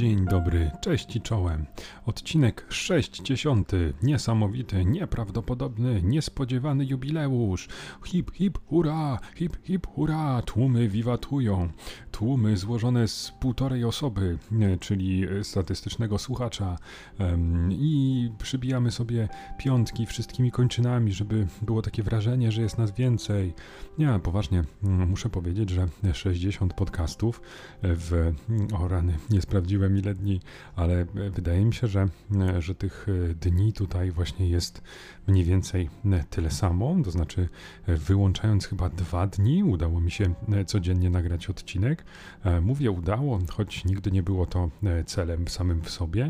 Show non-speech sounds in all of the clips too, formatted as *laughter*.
Dzień dobry, cześć i czołem. Odcinek 60. Niesamowity, nieprawdopodobny, niespodziewany jubileusz. Hip, hip, hurra, hip, hip, hurra. Tłumy wiwatują. Tłumy złożone z półtorej osoby, e, czyli statystycznego słuchacza. I przybijamy sobie piątki wszystkimi kończynami, żeby było takie wrażenie, że jest nas więcej. Nie, poważnie, mm, muszę powiedzieć, że 60 podcastów w o rany, nie sprawdziłem ile dni, ale wydaje mi się, że, że tych dni tutaj właśnie jest mniej więcej tyle samo, to znaczy wyłączając chyba dwa dni udało mi się codziennie nagrać odcinek. Mówię udało, choć nigdy nie było to celem samym w sobie.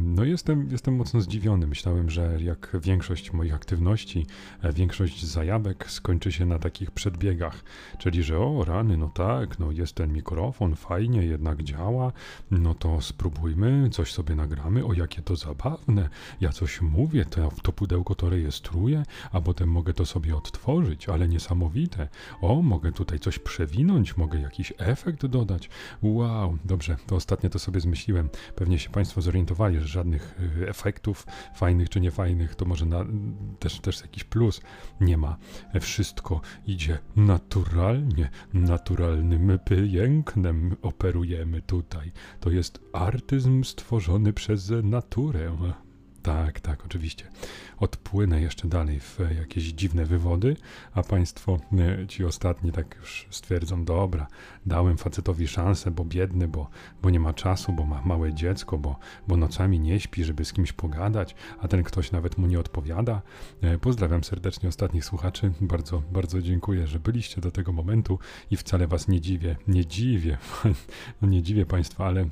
No jestem, jestem mocno zdziwiony. Myślałem, że jak większość moich aktywności, większość zajawek skończy się na takich przedbiegach, czyli że o rany, no tak, no jest ten mikrofon, fajnie, jednak działa, no to spróbujmy, coś sobie nagramy, o jakie to zabawne, ja coś mówię, to, to pudełko to rejestruję, a potem mogę to sobie odtworzyć, ale niesamowite, o, mogę tutaj coś przewinąć, mogę jakiś efekt dodać, wow, dobrze, to ostatnio to sobie zmyśliłem, pewnie się Państwo zorientowali, że żadnych y, efektów, fajnych czy niefajnych, to może na, też, też jakiś plus. Nie ma, wszystko idzie naturalnie, naturalnym pięknem operujemy tutaj. To jest artyzm stworzony przez naturę. Tak, tak, oczywiście. Odpłynę jeszcze dalej w jakieś dziwne wywody, a Państwo, e, ci ostatni, tak już stwierdzą: Dobra, dałem facetowi szansę, bo biedny, bo, bo nie ma czasu, bo ma małe dziecko, bo, bo nocami nie śpi, żeby z kimś pogadać, a ten ktoś nawet mu nie odpowiada. E, pozdrawiam serdecznie ostatnich słuchaczy. Bardzo, bardzo dziękuję, że byliście do tego momentu i wcale Was nie dziwię. Nie dziwię, *laughs* nie dziwię Państwa, ale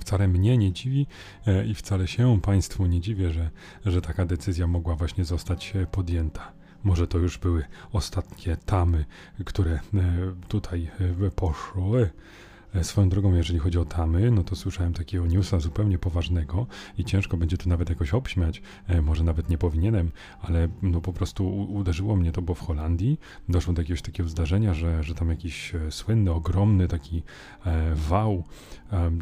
Wcale mnie nie dziwi e, i wcale się Państwu nie dziwię, że, że taka decyzja mogła właśnie zostać e, podjęta. Może to już były ostatnie tamy, które e, tutaj poszły. Swoją drogą, jeżeli chodzi o tamy, no to słyszałem takiego newsa zupełnie poważnego i ciężko będzie to nawet jakoś obśmiać, może nawet nie powinienem, ale no po prostu uderzyło mnie to, bo w Holandii doszło do jakiegoś takiego zdarzenia, że, że tam jakiś słynny, ogromny taki wał,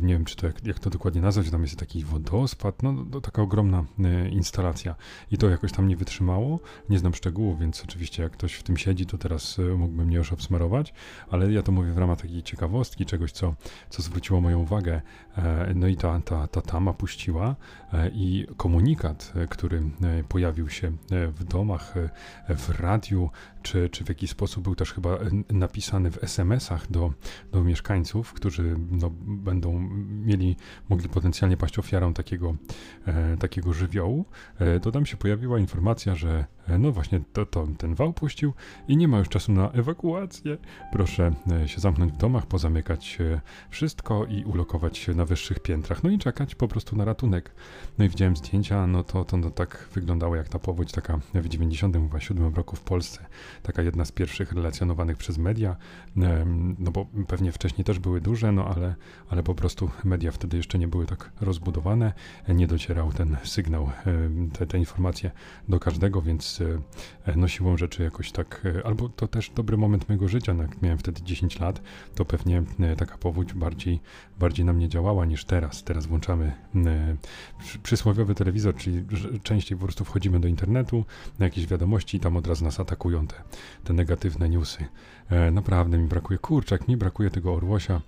nie wiem czy to jak, jak to dokładnie nazwać, tam jest taki wodospad, no to taka ogromna instalacja i to jakoś tam nie wytrzymało, nie znam szczegółów, więc oczywiście jak ktoś w tym siedzi, to teraz mógłbym mnie już obsmarować, ale ja to mówię w ramach takiej ciekawostki, czegoś, co, co zwróciło moją uwagę. E, no i ta, ta, ta tama puściła e, i komunikat, e, który pojawił się w domach, w radiu, czy, czy w jakiś sposób był też chyba napisany w SMS-ach do, do mieszkańców, którzy no, będą mieli, mogli potencjalnie paść ofiarą takiego, takiego żywiołu, to tam się pojawiła informacja, że no właśnie to, to, ten wał puścił i nie ma już czasu na ewakuację. Proszę się zamknąć w domach, pozamykać wszystko i ulokować się na wyższych piętrach, no i czekać po prostu na ratunek. No i widziałem zdjęcia, no to, to tak wyglądało jak ta powódź taka w 97 roku w Polsce, taka jedna z pierwszych relacjonowanych przez media, no bo pewnie wcześniej też były duże, no ale, ale po prostu media wtedy jeszcze nie były tak rozbudowane, nie docierał ten sygnał, te, te informacje do każdego, więc e, no siłą rzeczy jakoś tak, e, albo to też dobry moment mojego życia, no jak miałem wtedy 10 lat, to pewnie e, taka powódź bardziej, bardziej na mnie działała niż teraz. Teraz włączamy przysłowiowy telewizor, czyli częściej po prostu wchodzimy do internetu, na jakieś wiadomości i tam od razu nas atakują te, te negatywne newsy. Naprawdę mi brakuje, kurczak, mi brakuje tego Orłosia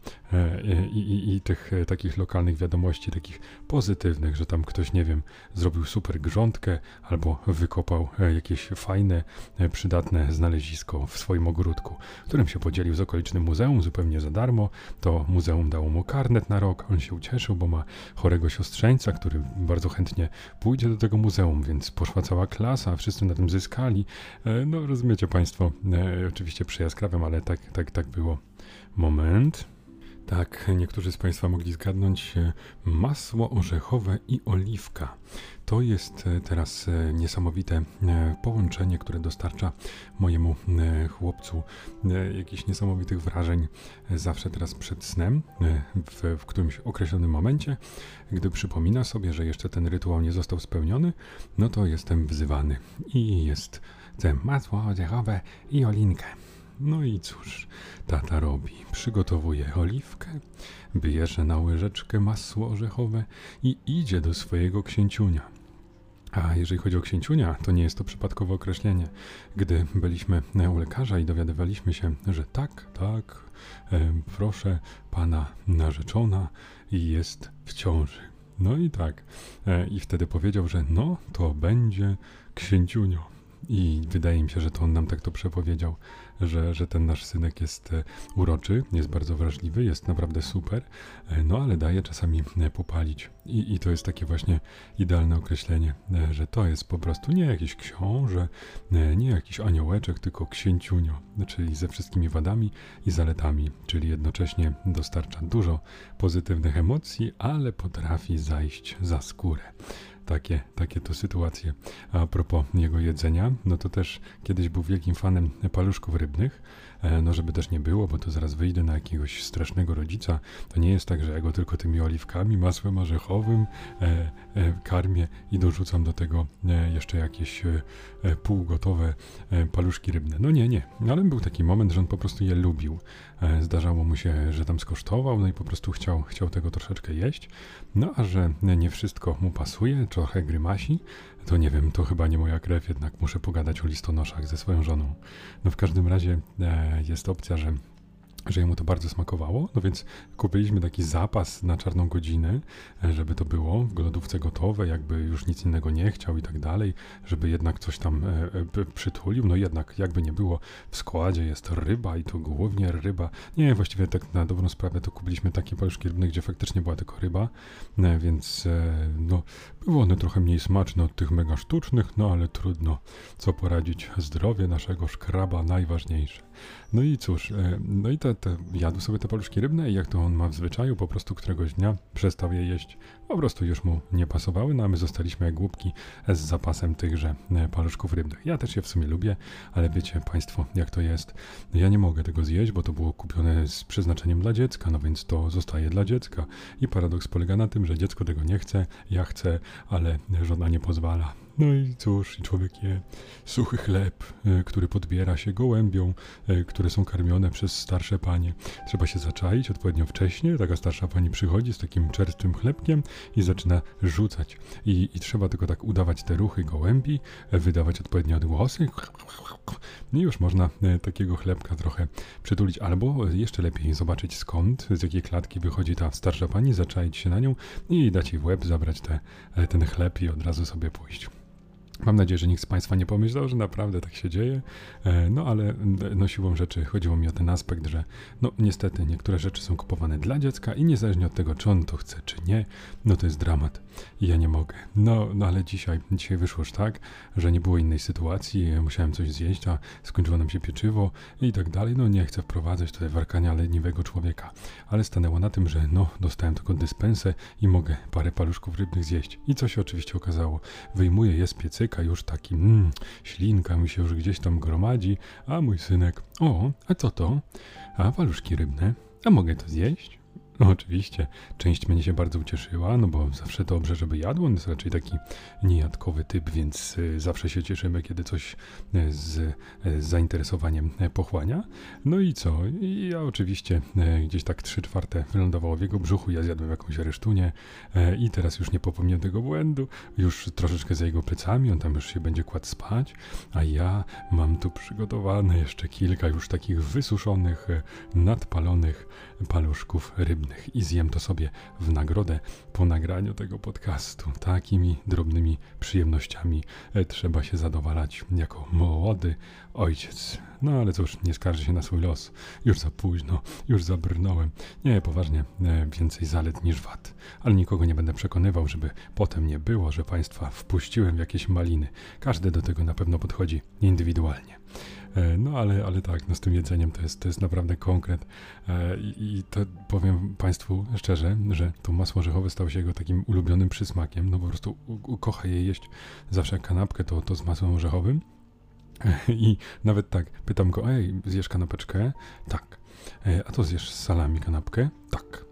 i, i, i tych takich lokalnych wiadomości, takich pozytywnych, że tam ktoś, nie wiem, zrobił super grządkę albo wykopał jakieś fajne, e, przydatne znalezisko w swoim ogródku, którym się podzielił z okolicznym muzeum zupełnie za darmo. To muzeum dało mu karnet na rok, on się ucieszył, bo ma chorego siostrzeńca, który bardzo chętnie pójdzie do tego muzeum, więc poszła cała klasa, wszyscy na tym zyskali. E, no rozumiecie Państwo, oczywiście przyjaskrawem, ale tak, tak, tak było. Moment. Tak, niektórzy z Państwa mogli zgadnąć masło orzechowe i oliwka. To jest e, teraz e, niesamowite e, połączenie, które dostarcza mojemu chłopcu jakichś niesamowitych wrażeń zawsze teraz przed snem, w, w którymś określonym momencie, gdy przypomina sobie, że jeszcze ten rytuał nie został spełniony, no to jestem wzywany i jest masło orzechowe i olinkę. No i cóż, tata robi. Przygotowuje oliwkę, bierze na łyżeczkę masło orzechowe i idzie do swojego księciunia. A jeżeli chodzi o księciunia, to nie jest to przypadkowe określenie. Gdy byliśmy u lekarza i dowiadywaliśmy się, że tak, tak, e, proszę, pana narzeczona jest w ciąży. No i tak. E, I wtedy powiedział, że no, to będzie księciunio. I wydaje mi się, że to on nam tak to przepowiedział, że, że ten nasz synek jest e, uroczy, jest bardzo wrażliwy, jest naprawdę super, e, no ale daje czasami e, popalić. I, I to jest takie właśnie idealne określenie, że to jest po prostu nie jakiś książę, nie jakiś aniołeczek, tylko księciunio, czyli ze wszystkimi wadami i zaletami, czyli jednocześnie dostarcza dużo pozytywnych emocji, ale potrafi zajść za skórę takie, takie to sytuacje. A propos jego jedzenia, no to też kiedyś był wielkim fanem paluszków rybnych, no żeby też nie było, bo to zaraz wyjdę na jakiegoś strasznego rodzica. To nie jest tak, że ja go tylko tymi oliwkami, masłem orzechowym e, e, karmię i dorzucam do tego e, jeszcze jakieś e, e, półgotowe paluszki rybne. No nie, nie. Ale był taki moment, że on po prostu je lubił. Zdarzało mu się, że tam skosztował, no i po prostu chciał, chciał tego troszeczkę jeść. No a że nie wszystko mu pasuje, trochę grymasi, to nie wiem, to chyba nie moja krew, jednak muszę pogadać o listonoszach ze swoją żoną. No w każdym razie e, jest opcja, że że jemu to bardzo smakowało, no więc kupiliśmy taki zapas na czarną godzinę, e, żeby to było w lodówce gotowe, jakby już nic innego nie chciał i tak dalej, żeby jednak coś tam e, e, przytulił, no jednak jakby nie było, w składzie jest ryba i to głównie ryba, nie, właściwie tak na dobrą sprawę to kupiliśmy takie paluszki rybne, gdzie faktycznie była tylko ryba, e, więc e, no były one trochę mniej smaczne od tych mega sztucznych, no ale trudno, co poradzić, zdrowie naszego szkraba najważniejsze. No i cóż, e, no i te, te, jadł sobie te paluszki rybne i jak to on ma w zwyczaju, po prostu któregoś dnia przestał je jeść. Po prostu już mu nie pasowały, no a my zostaliśmy jak głupki z zapasem tychże e, paluszków rybnych. Ja też je w sumie lubię, ale wiecie Państwo, jak to jest. Ja nie mogę tego zjeść, bo to było kupione z przeznaczeniem dla dziecka, no więc to zostaje dla dziecka. I paradoks polega na tym, że dziecko tego nie chce, ja chcę, ale żona nie pozwala. No i cóż, człowiek je suchy chleb, e, który podbiera się gołębią, e, które są karmione przez starsze panie. Trzeba się zaczaić odpowiednio wcześnie. Taka starsza pani przychodzi z takim czerstwym chlebkiem i zaczyna rzucać. I, i trzeba tylko tak udawać te ruchy gołębi, e, wydawać odpowiednie odgłosy. I już można takiego chlebka trochę przytulić. Albo jeszcze lepiej zobaczyć skąd, z jakiej klatki wychodzi ta starsza pani, zaczaić się na nią i dać jej w łeb, zabrać te, ten chleb i od razu sobie pójść. Mam nadzieję, że nikt z Państwa nie pomyślał, że naprawdę tak się dzieje, e, no ale no, siłą rzeczy chodziło mi o ten aspekt, że no niestety niektóre rzeczy są kupowane dla dziecka i niezależnie od tego, czy on to chce, czy nie, no to jest dramat. I ja nie mogę. No, no ale dzisiaj, dzisiaj wyszło już tak, że nie było innej sytuacji, musiałem coś zjeść, a skończyło nam się pieczywo i tak dalej, no nie chcę wprowadzać tutaj warkania leniwego człowieka, ale stanęło na tym, że no dostałem tylko dyspensę i mogę parę paluszków rybnych zjeść. I co się oczywiście okazało, wyjmuję je z piecyka, już taki, mm, ślinka mi się już gdzieś tam gromadzi, a mój synek, o, a co to? A paluszki rybne, a mogę to zjeść? No oczywiście, część mnie się bardzo ucieszyła, no bo zawsze dobrze, żeby jadł. On jest raczej taki niejadkowy typ, więc y, zawsze się cieszymy, kiedy coś y, z, y, z zainteresowaniem pochłania. No i co? Ja oczywiście gdzieś tak trzy czwarte wylądowało w jego brzuchu, ja zjadłem jakąś resztunię i teraz już nie popełnię tego błędu, już troszeczkę za jego plecami, on tam już się będzie kładł spać, a ja mam tu przygotowane jeszcze kilka już takich wysuszonych, nadpalonych paluszków i zjem to sobie w nagrodę po nagraniu tego podcastu. Takimi drobnymi przyjemnościami e, trzeba się zadowalać jako młody ojciec. No ale cóż, nie skarży się na swój los. Już za późno, już zabrnąłem. Nie, poważnie, e, więcej zalet niż wad. Ale nikogo nie będę przekonywał, żeby potem nie było, że państwa wpuściłem w jakieś maliny. Każdy do tego na pewno podchodzi indywidualnie. E, no ale, ale tak, no z tym jedzeniem to jest, to jest naprawdę konkret e, i to powiem Państwu szczerze, że to masło orzechowe stało się jego takim ulubionym przysmakiem, no po prostu kocha je jeść zawsze kanapkę to, to z masłem orzechowym *laughs* i nawet tak, pytam go, ej, zjesz kanapeczkę? Tak. E, a to zjesz z salami kanapkę? Tak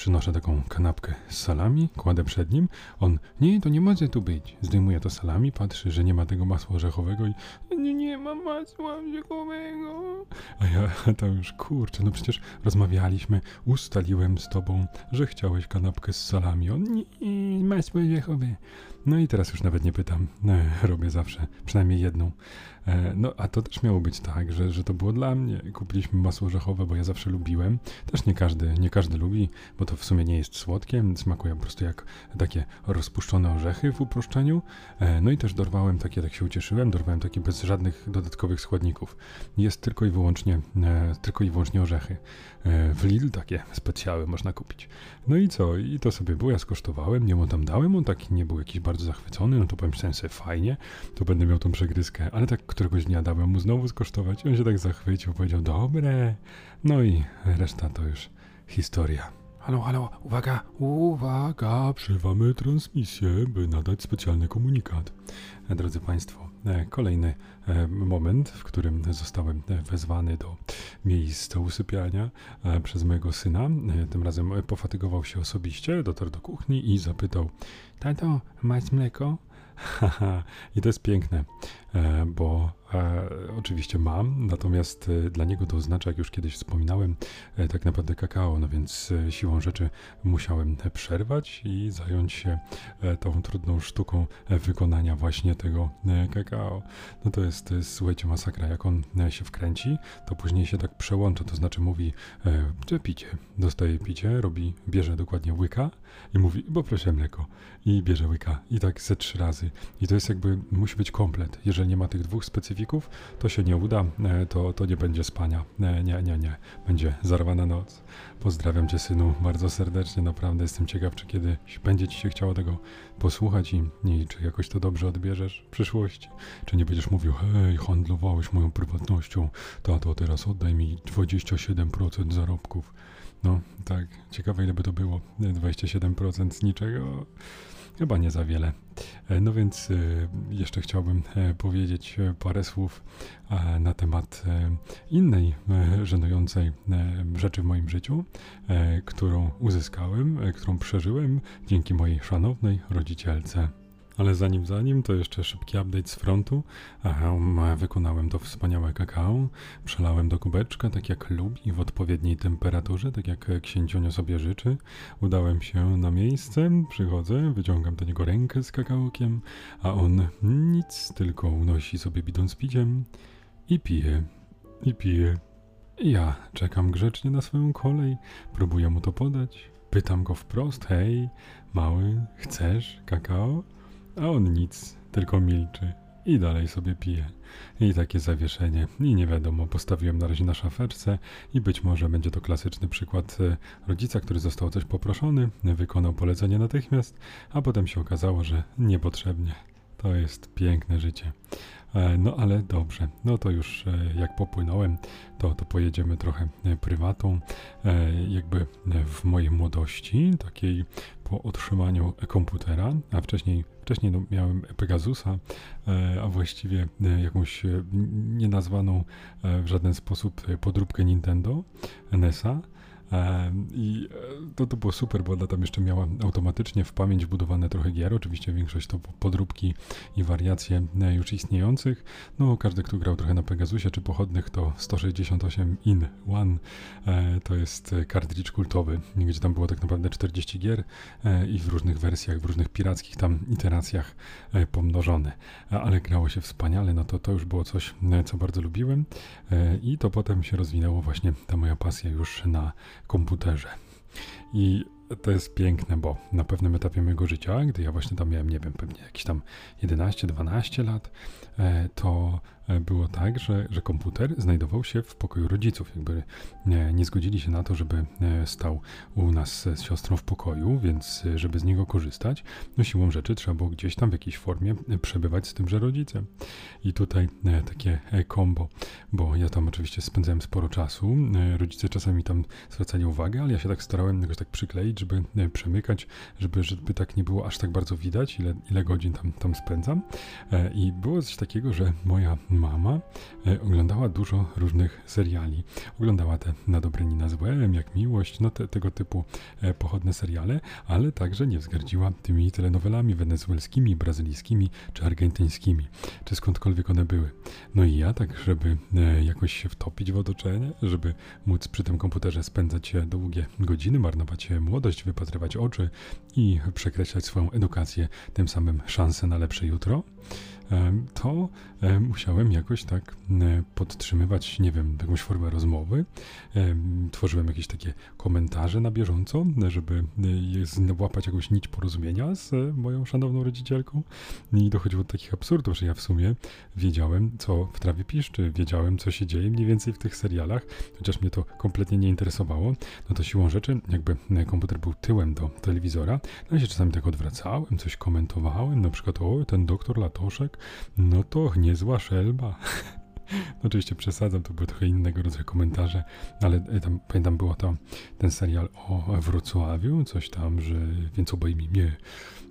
Przynoszę taką kanapkę z salami, kładę przed nim. On, nie, to nie może tu być. Zdejmuje to salami, patrzy, że nie ma tego masła orzechowego i nie, nie ma masła orzechowego. A ja *laughs* to już, kurczę, no przecież rozmawialiśmy, ustaliłem z tobą, że chciałeś kanapkę z salami. On, nie, masło orzechowe. No i teraz już nawet nie pytam, e, robię zawsze, przynajmniej jedną. E, no a to też miało być tak, że, że to było dla mnie. Kupiliśmy masło orzechowe, bo ja zawsze lubiłem. Też nie każdy, nie każdy lubi, bo to w sumie nie jest słodkie, smakuje po prostu jak takie rozpuszczone orzechy w uproszczeniu. E, no i też dorwałem takie, tak się ucieszyłem, dorwałem takie bez żadnych dodatkowych składników. Jest tylko i wyłącznie, tylko i wyłącznie orzechy. W Lidl takie specjały można kupić. No i co? I to sobie było, ja skosztowałem, nie mu tam dałem, on taki nie był jakiś bardzo zachwycony, no to pomyślałem sobie, fajnie, to będę miał tą przegryzkę, ale tak któregoś dnia dałem mu znowu skosztować on się tak zachwycił, powiedział, dobre, no i reszta to już historia. Halo, halo, uwaga, uwaga, przerwamy transmisję, by nadać specjalny komunikat. Drodzy Państwo, e, kolejny e, moment, w którym zostałem wezwany do miejsca usypiania e, przez mojego syna. Tym razem pofatygował się osobiście, dotarł do kuchni i zapytał: Tato, masz mleko? *laughs* I to jest piękne, bo E, oczywiście mam, natomiast e, dla niego to oznacza, jak już kiedyś wspominałem, e, tak naprawdę kakao, no więc e, siłą rzeczy musiałem przerwać i zająć się e, tą trudną sztuką e, wykonania właśnie tego e, kakao. No to jest, słuchajcie, masakra. Jak on e, się wkręci, to później się tak przełącza, to znaczy mówi, e, że picie, dostaje picie, robi, bierze dokładnie łyka i mówi, poproszę mleko i bierze łyka i tak ze trzy razy. I to jest jakby, musi być komplet. Jeżeli nie ma tych dwóch specyficznych to się nie uda, e, to, to nie będzie spania. Nie, nie, nie, nie. Będzie zarwana noc. Pozdrawiam cię, synu, bardzo serdecznie. Naprawdę jestem ciekaw, czy kiedyś będzie ci się chciało tego posłuchać i, i czy jakoś to dobrze odbierzesz w przyszłości. Czy nie będziesz mówił, hej, handlowałeś moją prywatnością, tato, teraz oddaj mi 27% zarobków. No, tak, ciekawe ile by to było. 27% z niczego. Chyba nie za wiele. E, no więc e, jeszcze chciałbym e, powiedzieć parę słów na temat innej żenującej rzeczy w moim życiu, którą uzyskałem, którą przeżyłem dzięki mojej szanownej rodzicielce. Ale zanim zanim, to jeszcze szybki update z frontu. Aha, wykonałem to wspaniałe kakao, przelałem do kubeczka, tak jak lubi, w odpowiedniej temperaturze, tak jak księcionio sobie życzy. Udałem się na miejsce, przychodzę, wyciągam do niego rękę z kakaokiem, a on nic, tylko unosi sobie bidon z piciem i pije, i pije. Ja czekam grzecznie na swoją kolej, próbuję mu to podać. Pytam go wprost, hej, mały, chcesz kakao? A on nic, tylko milczy i dalej sobie pije. I takie zawieszenie. I nie wiadomo, postawiłem na razie na szafeczce i być może będzie to klasyczny przykład e, rodzica, który został coś poproszony, wykonał polecenie natychmiast, a potem się okazało, że niepotrzebnie. To jest piękne życie. E, no ale dobrze, no to już e, jak popłynąłem, to, to pojedziemy trochę prywatą. Jakby w mojej młodości, takiej po otrzymaniu komputera, a wcześniej, wcześniej no, miałem Pegasusa, e, a właściwie e, jakąś e, nienazwaną w żaden sposób podróbkę Nintendo NES-a. I e, to, to było super, bo ona tam jeszcze miała automatycznie w pamięć wbudowane trochę gier. Oczywiście większość to podróbki i wariacje e, już istniejących. No, każdy, kto grał trochę na Pegasusie czy pochodnych, to 168 in one e, to jest kartridż kultowy, gdzie tam było tak naprawdę 40 gier i w różnych wersjach, w różnych pirackich tam iteracjach pomnożone. Ale grało się wspaniale, no to to już było coś, co bardzo lubiłem i to potem się rozwinęło właśnie ta moja pasja już na komputerze. I to jest piękne, bo na pewnym etapie mojego życia, gdy ja właśnie tam miałem, nie wiem, pewnie jakieś tam 11-12 lat, e, to E, było tak, że, że komputer znajdował się w pokoju rodziców. Jakby nie, nie zgodzili się na to, żeby e, stał u nas z siostrą w pokoju, więc żeby z niego korzystać, no siłą rzeczy trzeba było gdzieś tam w jakiejś formie przebywać z tymże rodzicem. I tutaj takie kombo, bo ja tam oczywiście spędzałem sporo czasu. Rodzice czasami tam zwracali uwagę, ale ja się tak starałem jakoś tak przykleić, przemykać, żeby e, przemykać, żeby, żeby tak nie było aż tak bardzo widać, ile, ile godzin tam, tam spędzam. E, I było coś takiego, że moja mama e, oglądała dużo różnych seriali. Oglądała te Na dobre ni na złe, jak Miłość, no te, tego typu pochodne seriale, ale także nie wzgardziła tymi telenowelami wenezuelskimi, brazylijskimi czy argentyńskimi, czy skądkolwiek one były. No i ja tak, żeby jakoś się wtopić w otoczenie, żeby móc przy tym komputerze spędzać długie godziny, marnować młodość, wypatrywać oczy i przekreślać swoją edukację, tym samym szansę na lepsze jutro to musiałem jakoś tak podtrzymywać, nie wiem, jakąś formę rozmowy. Tworzyłem jakieś takie komentarze na bieżąco, żeby łapać jakąś nić porozumienia z moją szanowną rodzicielką. I dochodziło do takich absurdów, że ja w sumie wiedziałem, co w trawie piszczy, wiedziałem, co się dzieje mniej więcej w tych serialach, chociaż mnie to kompletnie nie interesowało. No to siłą rzeczy, jakby komputer był tyłem do telewizora, no ja się czasami tak odwracałem, coś komentowałem, na przykład, o, ten doktor Latoszek, no to niezła szelba. *laughs* Oczywiście przesadzam, to były trochę innego rodzaju komentarze, ale e, tam pamiętam było to ten serial o Wrocławiu, coś tam, że więc obejmij mnie.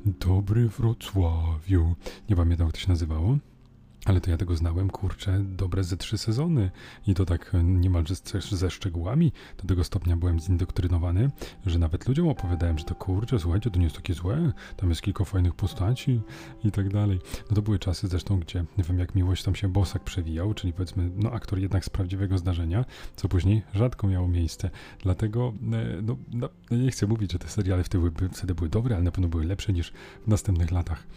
Dobry Wrocławiu. Nie pamiętam jak to się nazywało. Ale to ja tego znałem, kurczę, dobre ze trzy sezony i to tak niemalże ze szczegółami. Do tego stopnia byłem zindoktrynowany, że nawet ludziom opowiadałem, że to kurczę, słuchajcie, to nie jest takie złe, tam jest kilka fajnych postaci i tak dalej. No to były czasy zresztą, gdzie nie wiem jak miłość tam się Bosak przewijał, czyli powiedzmy, no aktor jednak z prawdziwego zdarzenia, co później rzadko miało miejsce. Dlatego, e, no, no nie chcę mówić, że te seriale wtedy były, wtedy były dobre, ale na pewno były lepsze niż w następnych latach.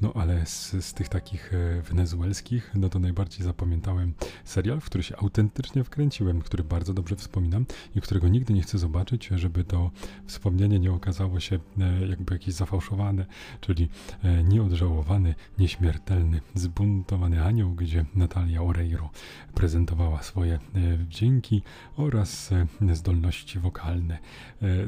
No ale z, z tych takich e, wenezuelskich, no to najbardziej zapamiętałem serial, w który się autentycznie wkręciłem, który bardzo dobrze wspominam i którego nigdy nie chcę zobaczyć, żeby to wspomnienie nie okazało się e, jakby jakieś zafałszowane, czyli e, nieodżałowany, nieśmiertelny, zbuntowany anioł, gdzie Natalia Oreiro prezentowała swoje wdzięki oraz zdolności wokalne.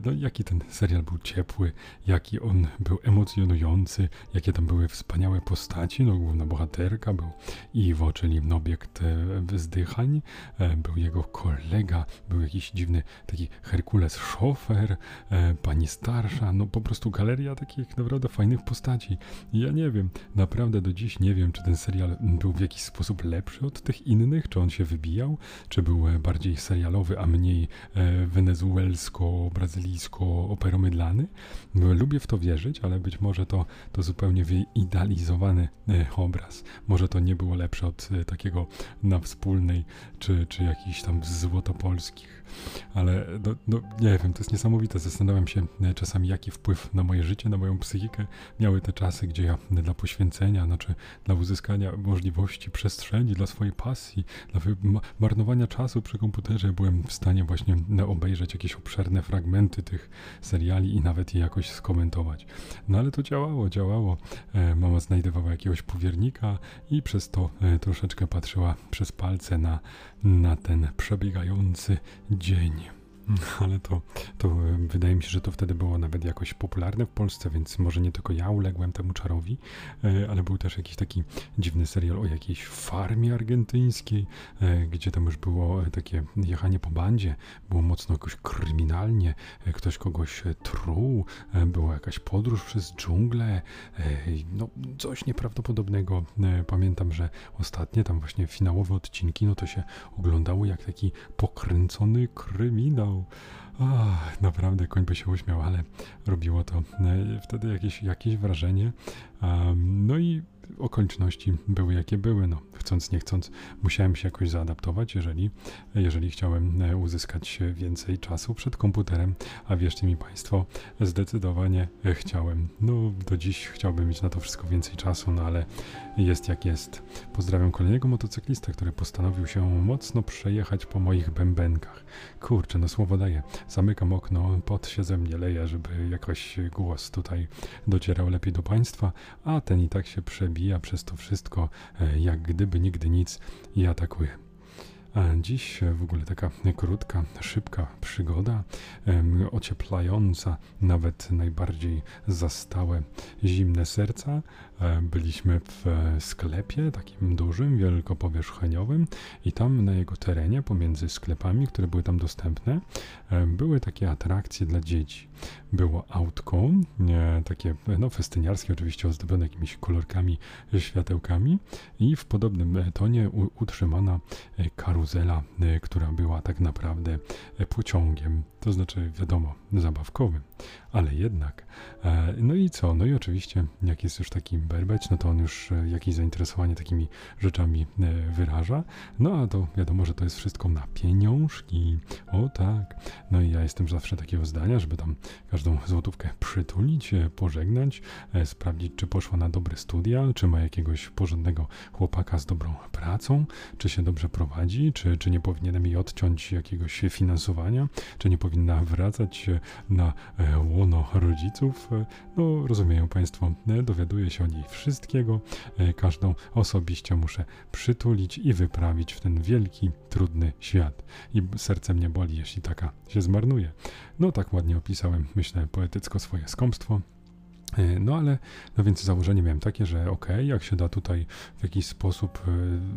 No jaki ten serial był ciepły, jaki on był emocjonujący, jakie tam były wspaniałe postaci. No, główna bohaterka był Iwo, czyli obiekt e, wzdychań, e, był jego kolega, był jakiś dziwny taki Herkules szofer, e, pani starsza, no po prostu galeria takich naprawdę fajnych postaci. Ja nie wiem, naprawdę do dziś nie wiem, czy ten serial był w jakiś sposób lepszy od tych innych, czy on się wybijał, czy był bardziej serialowy, a mniej wenezuelsko-brazylijsko-operomydlany. Lubię w to wierzyć, ale być może to, to zupełnie zupełnie wyidealizowany e, obraz. Może to nie było lepsze od e, takiego na wspólnej, czy, czy jakichś tam złotopolskich, ale no, no, nie wiem, to jest niesamowite. Zastanawiam się e, czasami, jaki wpływ na moje życie, na moją psychikę miały te czasy, gdzie ja dla poświęcenia, znaczy dla uzyskania możliwości, przestrzeni, dla swojej pasji, dla marnowania czasu przy komputerze byłem w stanie właśnie obejrzeć jakieś obszerne fragmenty tych seriali i nawet je jakoś skomentować. No ale to działało, działało. E, mama znajdowała jakiegoś powiernika i przez to e, troszeczkę patrzyła przez palce na, na ten przebiegający dzień. *laughs* ale to, to e, wydaje mi się, że to wtedy było nawet jakoś popularne w Polsce, więc może nie tylko ja uległem temu czarowi, e, ale był też jakiś taki dziwny serial o jakiejś farmie argentyńskiej, e, gdzie tam już było takie jechanie po bandzie, było mocno jakoś kryminalnie, ktoś kogoś truł, była jakaś podróż przez dżunglę, no coś nieprawdopodobnego. Pamiętam, że ostatnie tam właśnie finałowe odcinki, no to się oglądało jak taki pokręcony kryminał, Ach, naprawdę koń by się uśmiał, ale robiło to e, wtedy jakieś, jakieś wrażenie. Um, no i okoliczności były jakie były. No, chcąc, nie chcąc, musiałem się jakoś zaadaptować, jeżeli, jeżeli chciałem e, uzyskać więcej czasu przed komputerem, a wierzcie mi Państwo, zdecydowanie chciałem. No, do dziś chciałbym mieć na to wszystko więcej czasu, no ale jest jak jest. Pozdrawiam kolejnego motocyklista, który postanowił się mocno przejechać po moich bębenkach. Kurczę, no słowo daję. Zamykam okno, pot się ze mnie leje, żeby jakoś głos tutaj docierał lepiej do Państwa, a ten i tak się przebija przez to wszystko, e, jak gdyby nigdy nic i atakuje. Dziś w ogóle taka krótka, szybka przygoda, ocieplająca nawet najbardziej zastałe zimne serca. E, Byliśmy w e, sklepie takim dużym, wielkopowierzchniowym i tam na jego terenie, pomiędzy sklepami, które były tam dostępne, e, były takie atrakcje dla dzieci. Było autko, e, takie no, festyniarskie, oczywiście ozdobione jakimiś kolorkami, światełkami i w podobnym e, tonie utrzymana e, karuzela, e, która była tak naprawdę e, pociągiem, to znaczy wiadomo, zabawkowym, ale jednak. E, No i co? No i oczywiście, jak jest już taki berbeć, no to on już e, jakieś zainteresowanie takimi rzeczami e, wyraża. No a to wiadomo, że to jest wszystko na pieniążki. O tak. No i ja jestem zawsze takiego zdania, żeby tam każdą złotówkę przytulić, pożegnać, sprawdzić, czy poszła na dobre studia, czy ma jakiegoś porządnego chłopaka z dobrą pracą, czy się dobrze prowadzi, czy, czy nie powinienem jej odciąć jakiegoś finansowania, czy nie powinna wracać na e, łono rodziców. E, No, rozumieją Państwo, e, dowiaduję się o niej wszystkiego. Każdą osobiście muszę przytulić i wyprawić w ten wielki, trudny świat. I serce mnie boli, jeśli taka się zmarnuje. No, tak ładnie opisałem, myślę, poetycko swoje skąpstwo. E, No ale, no więc założenie miałem takie, że okej, jak się da tutaj w jakiś sposób e,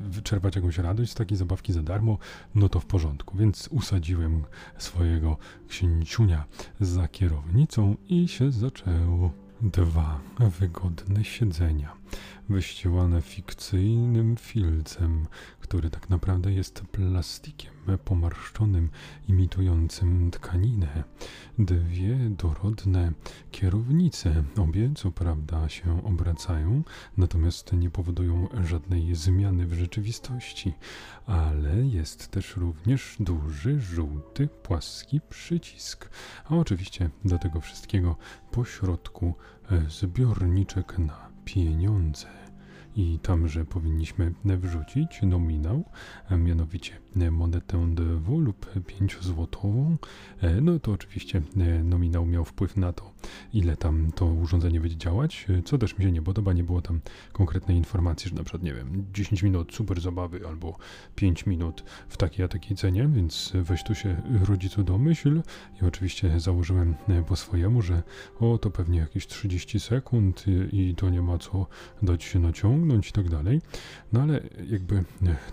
wyczerpać jakąś radość z takiej zabawki za darmo, no to w porządku. Więc usadziłem swojego księciunia za kierownicą i się zaczęło. Dwa wygodne siedzenia, wyścielane fikcyjnym filcem, który tak naprawdę jest plastikiem pomarszczonym, imitującym tkaninę. Dwie dorodne kierownice, obie co prawda się obracają, natomiast nie powodują żadnej zmiany w rzeczywistości, ale jest też również duży, żółty, płaski przycisk, a oczywiście do tego wszystkiego po środku e, zbiorniczek na pieniądze. I tamże powinniśmy wrzucić nominał, mianowicie monetę DW lub 5 złotową. E, No to oczywiście e, nominał miał wpływ na to, ile tam to urządzenie będzie działać, e, co też mi się nie podoba, nie było tam konkretnej informacji, że na przykład, nie wiem, 10 minut super zabawy albo 5 minut w takiej a takiej cenie, więc weź tu się rodzicu domyśl i oczywiście założyłem e, po swojemu, że o, to pewnie jakieś 30 sekund i, to nie ma co dać się naciągnąć i tak dalej. No ale jakby e,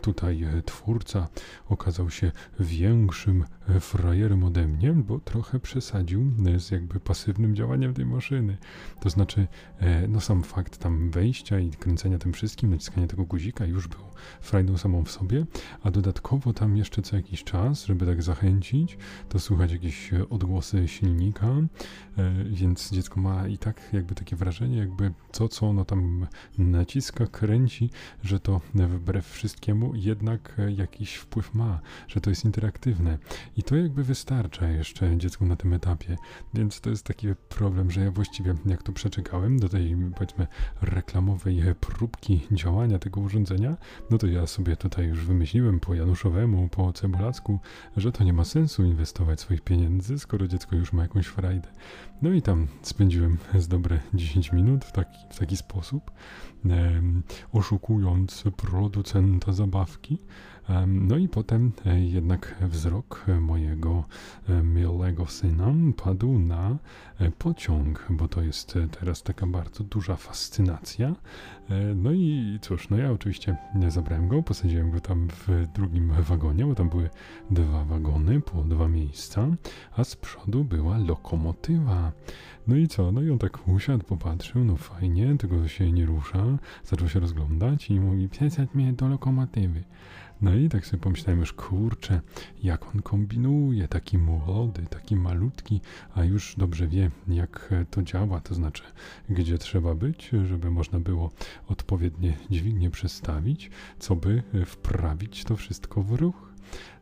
tutaj e, twórca okazał się większym e, frajerem ode mnie, bo trochę przesadził z jakby pasywnym działaniem tej maszyny. To znaczy, e, no sam fakt tam wejścia i kręcenia tym wszystkim, naciskania tego guzika już był frajdą samą w sobie, a dodatkowo tam jeszcze co jakiś czas, żeby tak zachęcić, to słychać jakieś e, odgłosy silnika, więc dziecko ma i tak jakby takie wrażenie, jakby to, co ono tam naciska, kręci, że to wbrew wszystkiemu jednak jakiś wpływ ma, że to jest interaktywne. I to jakby wystarcza jeszcze dziecku na tym etapie, więc to jest taki problem, że ja właściwie jak to przeczekałem do tej powiedzmy reklamowej e, próbki działania tego urządzenia, no to ja sobie tutaj już wymyśliłem po Januszowemu, po Cebulacku, że to nie ma sensu inwestować swoich pieniędzy, skoro dziecko już ma jakąś frajdę. No i tam spędziłem z dobre 10 minut w taki, w taki sposób, em, oszukując producenta zabawki. No i potem e, jednak wzrok e, mojego e, miłego syna padł na pociąg, bo to jest teraz taka bardzo duża fascynacja. No i cóż, no ja oczywiście zabrałem go, posadziłem go tam w drugim wagonie, bo tam były dwa wagony po dwa miejsca, a z przodu była lokomotywa. No i co? No i on tak usiadł, popatrzył, no fajnie, tylko się nie rusza, zaczął się rozglądać i mówi, przesadź mnie do lokomotywy. No i tak sobie pomyślałem już, kurczę, jak on kombinuje, taki młody, taki malutki, a już dobrze wie, jak to działa, to znaczy, gdzie trzeba być, żeby można było odpowiednie dźwignie przestawić, co by wprawić to wszystko w ruch.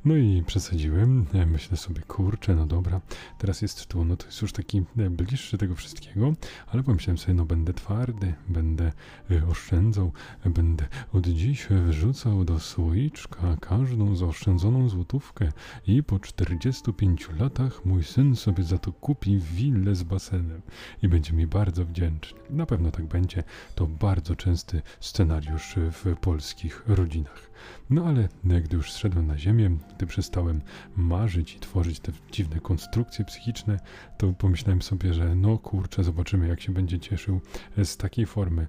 No i przesadziłem, myślę sobie, kurczę, no dobra, teraz jest tu, no to jest już taki e, bliższy tego wszystkiego, ale pomyślałem sobie, no będę twardy, będę e, oszczędzał, e, będę od dziś wrzucał do słoiczka każdą zaoszczędzoną złotówkę i po 45 latach mój syn sobie za to kupi willę z basenem i będzie mi bardzo wdzięczny. Na pewno tak będzie, to bardzo częsty scenariusz w polskich rodzinach. No ale gdy już zszedłem na ziemię, gdy przestałem marzyć i tworzyć te dziwne konstrukcje psychiczne, to pomyślałem sobie, że no kurczę, zobaczymy jak się będzie cieszył z takiej formy.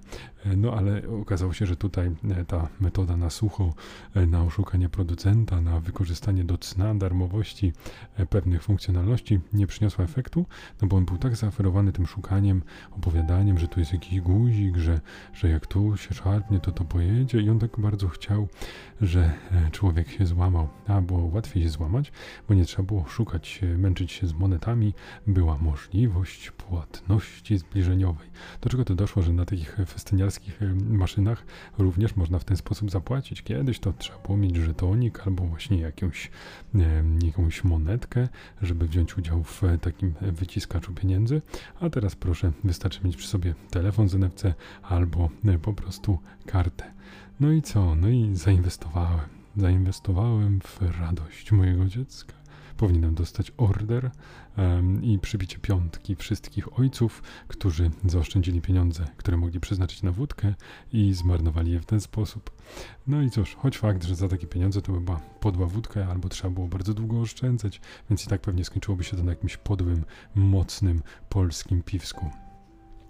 No ale okazało się, że tutaj ta metoda na sucho, na oszukanie producenta, na wykorzystanie do cna darmowości pewnych funkcjonalności nie przyniosła efektu, no bo on był tak zaoferowany tym szukaniem, opowiadaniem, że tu jest jakiś guzik, że, że jak tu się szarpnie, to to pojedzie i on tak bardzo chciał, że e, człowiek się złamał. A było łatwiej się złamać, bo nie trzeba było szukać, męczyć się z monetami, była możliwość płatności zbliżeniowej. Do czego to doszło, że na takich festyniarskich e, maszynach również można w ten sposób zapłacić. Kiedyś to trzeba było mieć żetonik albo właśnie jakąś, e, jakąś monetkę, żeby wziąć udział w takim wyciskaczu pieniędzy, a teraz proszę, wystarczy mieć przy sobie telefon z NFC albo po prostu kartę. No i co? No i zainwestowałem. Zainwestowałem w radość mojego dziecka. Powinienem dostać order um, i przybicie piątki wszystkich ojców, którzy zaoszczędzili pieniądze, które mogli przeznaczyć na wódkę i zmarnowali je w ten sposób. No i cóż, choć fakt, że za takie pieniądze to by była podła wódka, albo trzeba było bardzo długo oszczędzać, więc i tak pewnie skończyłoby się to na jakimś podłym, mocnym polskim piwsku.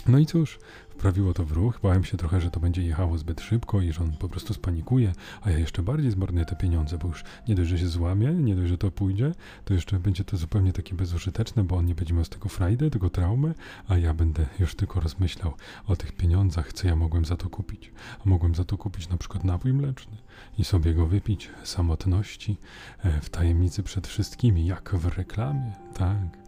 No i cóż, wprawiło to w ruch. Bałem się trochę, że to będzie jechało zbyt szybko i że on po prostu spanikuje, a ja jeszcze bardziej zmarnuję te pieniądze, bo już nie dość, że się złamie, nie dość, że to pójdzie, to jeszcze będzie to zupełnie takie bezużyteczne, bo on nie będzie miał z tego frajdę, tylko traumę, a ja będę już tylko rozmyślał o tych pieniądzach, co ja mogłem za to kupić. A mogłem za to kupić na przykład napój mleczny i sobie go wypić samotności, e, w tajemnicy przed wszystkimi, jak w reklamie, tak.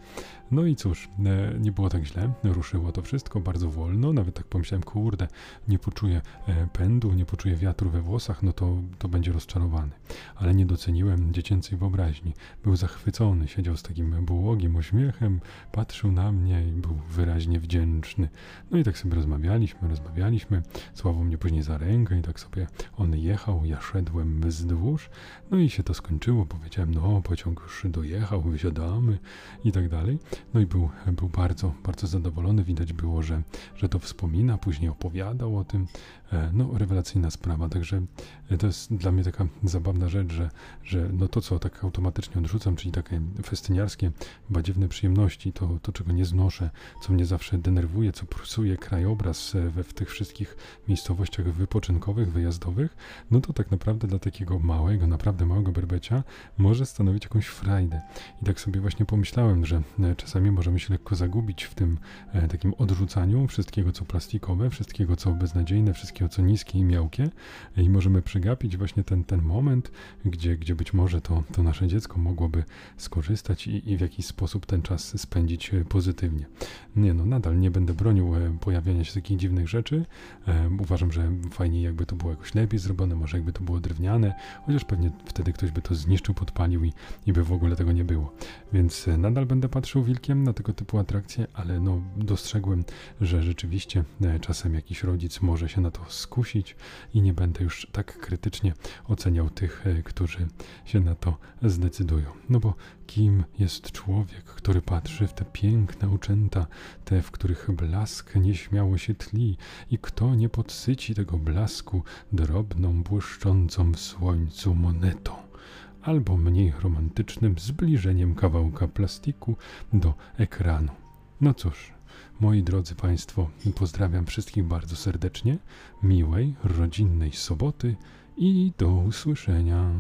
No i cóż, e, nie było tak źle, ruszyło to wszystko bardzo wolno, nawet tak pomyślałem, kurde, nie poczuję e, pędu, nie poczuję wiatru we włosach, no to, to będzie rozczarowany. Ale nie doceniłem dziecięcej wyobraźni. Był zachwycony, siedział z takim błogim uśmiechem, patrzył na mnie i był wyraźnie wdzięczny. No i tak sobie rozmawialiśmy, rozmawialiśmy, sławał mnie później za rękę i tak sobie on jechał, ja szedłem wzdłuż, no i się to skończyło, powiedziałem, no pociąg już dojechał, wysiadamy i tak dalej. No i był, był bardzo, bardzo zadowolony. Widać było, że, że to wspomina, później opowiadał o tym. E, no, rewelacyjna sprawa. Także e, to jest dla mnie taka zabawna rzecz, że, że no to, co tak automatycznie odrzucam, czyli takie festyniarskie, badziewne przyjemności, to, to czego nie znoszę, co mnie zawsze denerwuje, co psuje krajobraz e, we w tych wszystkich miejscowościach wypoczynkowych, wyjazdowych, no to tak naprawdę dla takiego małego, naprawdę małego berbecia może stanowić jakąś frajdę. I tak sobie właśnie pomyślałem, że czasami możemy się lekko zagubić w tym e, takim odrzucaniu wszystkiego, co plastikowe, wszystkiego, co beznadziejne, wszystkiego, co niskie i miałkie e, i możemy przegapić właśnie ten, ten moment, gdzie, gdzie być może to, to nasze dziecko mogłoby skorzystać i, i w jakiś sposób ten czas spędzić e, pozytywnie. Nie no, nadal nie będę bronił e, pojawiania się takich dziwnych rzeczy. E, uważam, że fajniej jakby to było jakoś lepiej zrobione, może jakby to było drewniane, chociaż pewnie wtedy ktoś by to zniszczył, podpalił i, i by w ogóle tego nie było. Więc e, nadal będę patrzył na tego typu atrakcje, ale no dostrzegłem, że rzeczywiście e, czasem jakiś rodzic może się na to skusić i nie będę już tak krytycznie oceniał tych, e, którzy się na to zdecydują. No bo kim jest człowiek, który patrzy w te piękne uczęta, te, w których blask nieśmiało się tli i kto nie podsyci tego blasku drobną, błyszczącą w słońcu monetą? Albo mniej romantycznym zbliżeniem kawałka plastiku do ekranu. No cóż, moi drodzy Państwo, pozdrawiam wszystkich bardzo serdecznie, miłej, rodzinnej soboty i do usłyszenia.